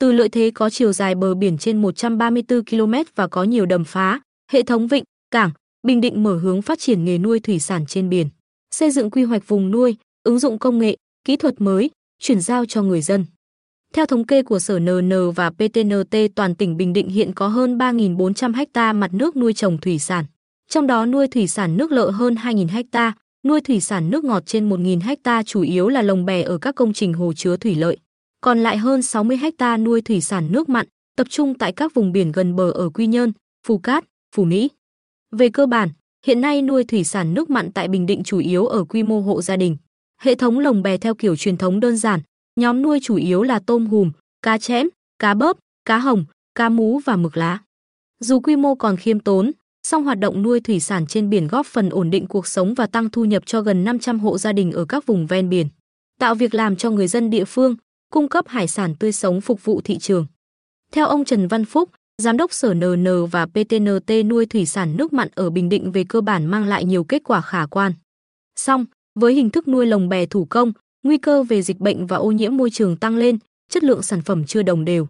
Từ lợi thế có chiều dài bờ biển trên 134 km và có nhiều đầm phá, hệ thống vịnh, cảng, Bình Định mở hướng phát triển nghề nuôi thủy sản trên biển, xây dựng quy hoạch vùng nuôi, ứng dụng công nghệ, kỹ thuật mới, chuyển giao cho người dân. Theo thống kê của Sở NN và PTNT, toàn tỉnh Bình Định hiện có hơn 3.400 ha mặt nước nuôi trồng thủy sản. Trong đó nuôi thủy sản nước lợ hơn 2.000 ha, nuôi thủy sản nước ngọt trên 1.000 ha chủ yếu là lồng bè ở các công trình hồ chứa thủy lợi. Còn lại hơn 60 hecta nuôi thủy sản nước mặn, tập trung tại các vùng biển gần bờ ở Quy Nhơn, Phù Cát, Phù Mỹ. Về cơ bản, hiện nay nuôi thủy sản nước mặn tại Bình Định chủ yếu ở quy mô hộ gia đình. Hệ thống lồng bè theo kiểu truyền thống đơn giản, nhóm nuôi chủ yếu là tôm hùm, cá chẽm, cá bớp, cá hồng, cá mú và mực lá. Dù quy mô còn khiêm tốn, song hoạt động nuôi thủy sản trên biển góp phần ổn định cuộc sống và tăng thu nhập cho gần 500 hộ gia đình ở các vùng ven biển, tạo việc làm cho người dân địa phương, cung cấp hải sản tươi sống phục vụ thị trường. Theo ông Trần Văn Phúc, Giám đốc Sở NN và PTNT nuôi thủy sản nước mặn ở Bình Định về cơ bản mang lại nhiều kết quả khả quan. Song, với hình thức nuôi lồng bè thủ công, nguy cơ về dịch bệnh và ô nhiễm môi trường tăng lên, chất lượng sản phẩm chưa đồng đều.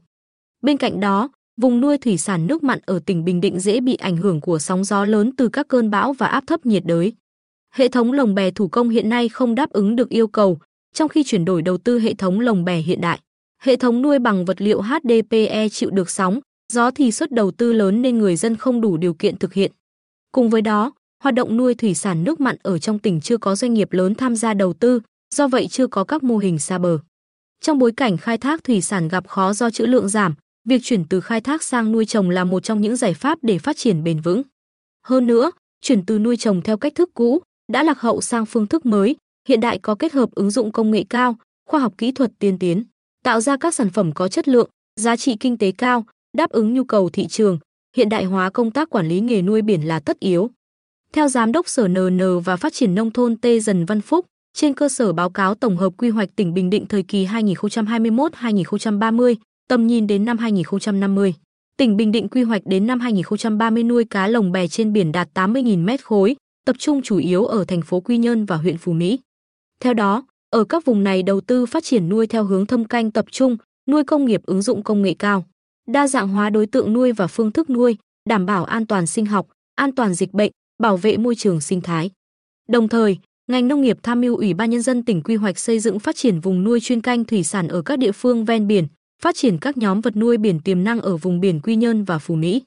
Bên cạnh đó, vùng nuôi thủy sản nước mặn ở tỉnh Bình Định dễ bị ảnh hưởng của sóng gió lớn từ các cơn bão và áp thấp nhiệt đới. Hệ thống lồng bè thủ công hiện nay không đáp ứng được yêu cầu, trong khi chuyển đổi đầu tư hệ thống lồng bè hiện đại. Hệ thống nuôi bằng vật liệu HDPE chịu được sóng, gió thì suất đầu tư lớn nên người dân không đủ điều kiện thực hiện. Cùng với đó, hoạt động nuôi thủy sản nước mặn ở trong tỉnh chưa có doanh nghiệp lớn tham gia đầu tư, do vậy chưa có các mô hình xa bờ. Trong bối cảnh khai thác thủy sản gặp khó do trữ lượng giảm, việc chuyển từ khai thác sang nuôi trồng là một trong những giải pháp để phát triển bền vững. Hơn nữa, chuyển từ nuôi trồng theo cách thức cũ đã lạc hậu sang phương thức mới, hiện đại có kết hợp ứng dụng công nghệ cao, khoa học kỹ thuật tiên tiến, tạo ra các sản phẩm có chất lượng, giá trị kinh tế cao, đáp ứng nhu cầu thị trường, hiện đại hóa công tác quản lý nghề nuôi biển là tất yếu. Theo Giám đốc Sở NN và Phát triển Nông thôn Tê Dần Văn Phúc, trên cơ sở báo cáo tổng hợp quy hoạch tỉnh Bình Định thời kỳ 2021-2030, tầm nhìn đến năm 2050. Tỉnh Bình Định quy hoạch đến năm 2030 nuôi cá lồng bè trên biển đạt 80.000 mét khối, tập trung chủ yếu ở thành phố Quy Nhơn và huyện Phú Mỹ. Theo đó, ở các vùng này đầu tư phát triển nuôi theo hướng thâm canh tập trung, nuôi công nghiệp ứng dụng công nghệ cao, đa dạng hóa đối tượng nuôi và phương thức nuôi, đảm bảo an toàn sinh học, an toàn dịch bệnh, bảo vệ môi trường sinh thái. Đồng thời, ngành nông nghiệp tham mưu Ủy ban nhân dân tỉnh quy hoạch xây dựng phát triển vùng nuôi chuyên canh thủy sản ở các địa phương ven biển, phát triển các nhóm vật nuôi biển tiềm năng ở vùng biển Quy Nhơn và Phú Mỹ.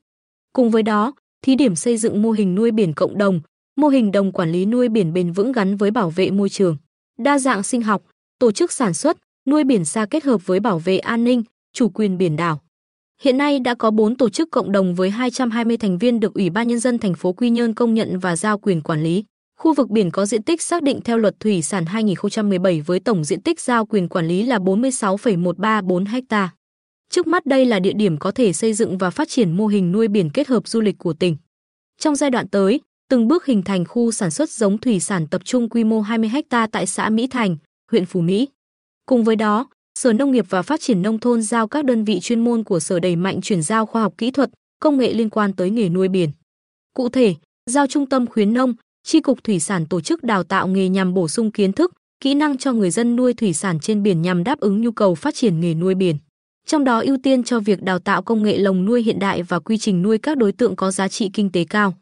Cùng với đó, thí điểm xây dựng mô hình nuôi biển cộng đồng, mô hình đồng quản lý nuôi biển bền vững gắn với bảo vệ môi trường, đa dạng sinh học, tổ chức sản xuất, nuôi biển xa kết hợp với bảo vệ an ninh, chủ quyền biển đảo. Hiện nay đã có 4 tổ chức cộng đồng với 220 thành viên được Ủy ban nhân dân thành phố Quy Nhơn công nhận và giao quyền quản lý. Khu vực biển có diện tích xác định theo Luật Thủy sản 2017 với tổng diện tích giao quyền quản lý là 46,134 ha. Trước mắt đây là địa điểm có thể xây dựng và phát triển mô hình nuôi biển kết hợp du lịch của tỉnh. Trong giai đoạn tới, từng bước hình thành khu sản xuất giống thủy sản tập trung quy mô 20 ha tại xã Mỹ Thành, huyện Phú Mỹ. Cùng với đó, Sở Nông nghiệp và Phát triển Nông thôn giao các đơn vị chuyên môn của Sở đẩy mạnh chuyển giao khoa học kỹ thuật, công nghệ liên quan tới nghề nuôi biển. Cụ thể, giao Trung tâm khuyến nông, Chi cục Thủy sản tổ chức đào tạo nghề nhằm bổ sung kiến thức, kỹ năng cho người dân nuôi thủy sản trên biển nhằm đáp ứng nhu cầu phát triển nghề nuôi biển. Trong đó ưu tiên cho việc đào tạo công nghệ lồng nuôi hiện đại và quy trình nuôi các đối tượng có giá trị kinh tế cao.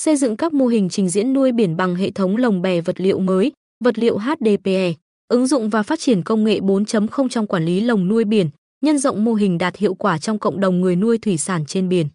Xây dựng các mô hình trình diễn nuôi biển bằng hệ thống lồng bè vật liệu mới, vật liệu HDPE, ứng dụng và phát triển công nghệ 4.0 trong quản lý lồng nuôi biển, nhân rộng mô hình đạt hiệu quả trong cộng đồng người nuôi thủy sản trên biển.